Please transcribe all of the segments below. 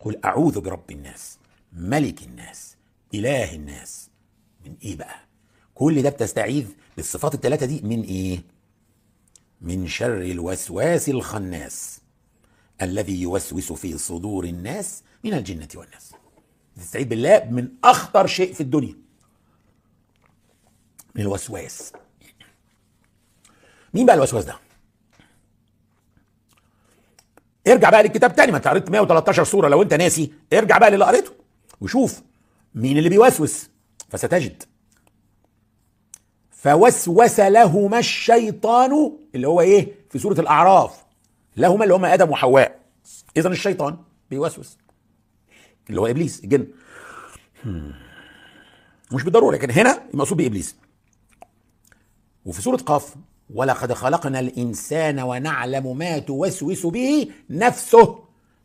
قل أعوذ برب الناس ملك الناس إله الناس. من إيه بقى؟ كل ده بتستعيذ بالصفات الثلاثه دي من إيه؟ من شر الوسواس الخناس الذي يوسوس في صدور الناس من الجنة والناس. تستعيذ بالله من أخطر شيء في الدنيا. من الوسواس. مين بقى الوسواس ده؟ ارجع بقى للكتاب تاني ما انت قريت 113 سورة لو انت ناسي ارجع بقى للي قريته وشوف مين اللي بيوسوس فستجد. فوسوس لهما الشيطان اللي هو إيه؟ في سورة الأعراف. لهما اللي هم آدم وحواء. اذا الشيطان بيوسوس. اللي هو إبليس الجن. مش بالضرورة لكن هنا المقصود بإبليس. وفي سورة قاف ولقد خلقنا الإنسان ونعلم ما توسوس به نفسه.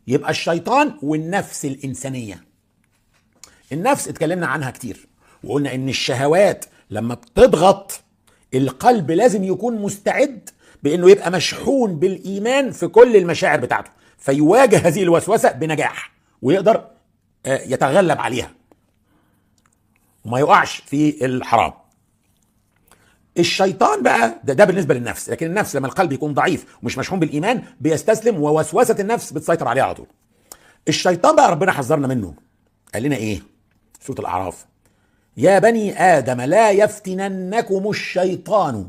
يبقى الشيطان والنفس الإنسانية. النفس اتكلمنا عنها كتير وقلنا إن الشهوات لما بتضغط القلب لازم يكون مستعد بإنه يبقى مشحون بالإيمان في كل المشاعر بتاعته فيواجه هذه الوسوسة بنجاح ويقدر يتغلب عليها. وما يقعش في الحرام. الشيطان بقى ده, ده بالنسبة للنفس. لكن النفس لما القلب يكون ضعيف ومش مشحون بالإيمان بيستسلم ووسوسة النفس بتسيطر عليه على طول. الشيطان بقى ربنا حذرنا منه. قال لنا إيه؟ سورة الأعراف. يا بني آدم لا يفتننكم الشيطان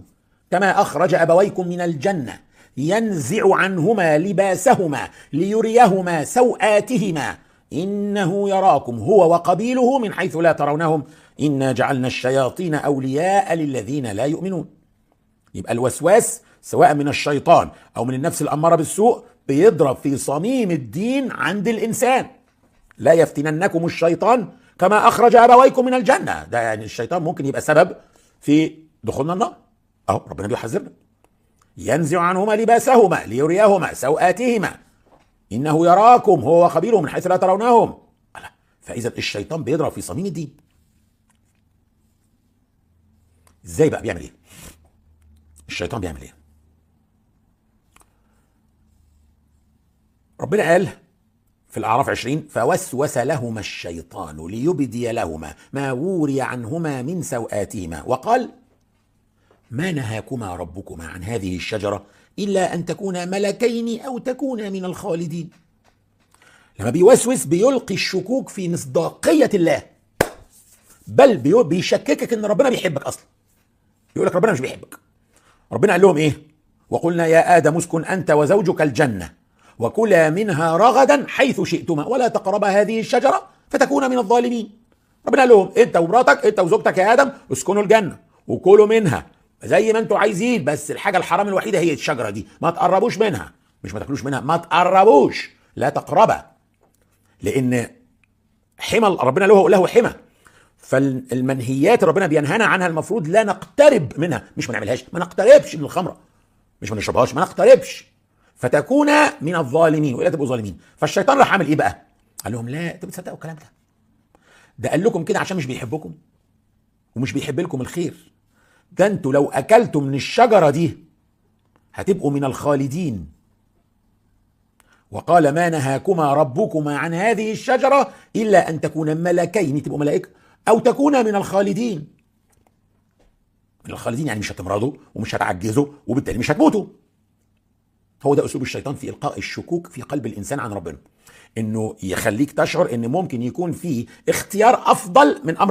كما أخرج أبويكم من الجنة ينزع عنهما لباسهما ليريهما سوآتهما. إنه يراكم هو وقبيله من حيث لا ترونهم. إنا جعلنا الشياطين أولياء للذين لا يؤمنون. يبقى الوسواس سواء من الشيطان أو من النفس الأمارة بالسوء بيضرب في صميم الدين عند الإنسان. لا يفتننكم الشيطان كما أخرج أبويكم من الجنة. ده يعني الشيطان ممكن يبقى سبب في دخولنا النار. أهو ربنا بيحذرنا. ينزع عنهما لباسهما ليريهما سوآتهما. إنه يراكم هو وقبيله من حيث لا ترونهم. فإذا الشيطان بيضرب في صميم الدين. إزاي بقى بيعمل إيه؟ الشيطان بيعمل إيه؟ ربنا قال في الأعراف عشرين فوسوس لهما الشيطان ليبدي لهما ما وري عنهما من سوآتهما وقال ما نهاكما ربكما عن هذه الشجرة إلا أن تكونا ملكين أو تكونا من الخالدين. لما بيوسوس بيلقي الشكوك في مصداقية الله بل بيشككك إن ربنا بيحبك أصلا. يقول لك ربنا مش بيحبك. ربنا قال لهم إيه؟ وقلنا يا آدم اسكن أنت وزوجك الجنة وكلا منها رغدا حيث شئتما ولا تقربا هذه الشجرة فتكونا من الظالمين. ربنا قال لهم إنت ومراتك إنت وزوجتك يا آدم اسكنوا الجنة وكلوا منها. زي ما أنتوا عايزين بس الحاجة الحرام الوحيدة هي الشجرة دي. ما تقربوش منها. مش ما تاكلوش منها. ما تقربوش. لا تقربا. لأن حمى ربنا له له حمى. فالمنهيات ربنا بينهانا عنها المفروض لا نقترب منها. مش ما نعملهاش. ما نقتربش من الخمرة. مش ما نشربهاش. ما نقتربش. فتكون من الظالمين والا تبقوا ظالمين. فالشيطان راح عامل إيه بقى؟ قال لهم لا أنتوا بتصدقوا الكلام ده. ده قال لكم كده عشان مش بيحبكم ومش بيحب لكم الخير. ده أنتوا لو أكلتم من الشجرة دي هتبقوا من الخالدين. وقال ما نهاكما ربكما عن هذه الشجرة إلا أن تكونا ملكين تبقوا ملائكة أو تكونا من الخالدين. من الخالدين يعني مش هتمرضوا ومش هتعجزوا وبالتالي مش هتموتوا. هو ده أسلوب الشيطان في إلقاء الشكوك في قلب الإنسان عن ربنا. إنه يخليك تشعر إن ممكن يكون في اختيار أفضل من أمر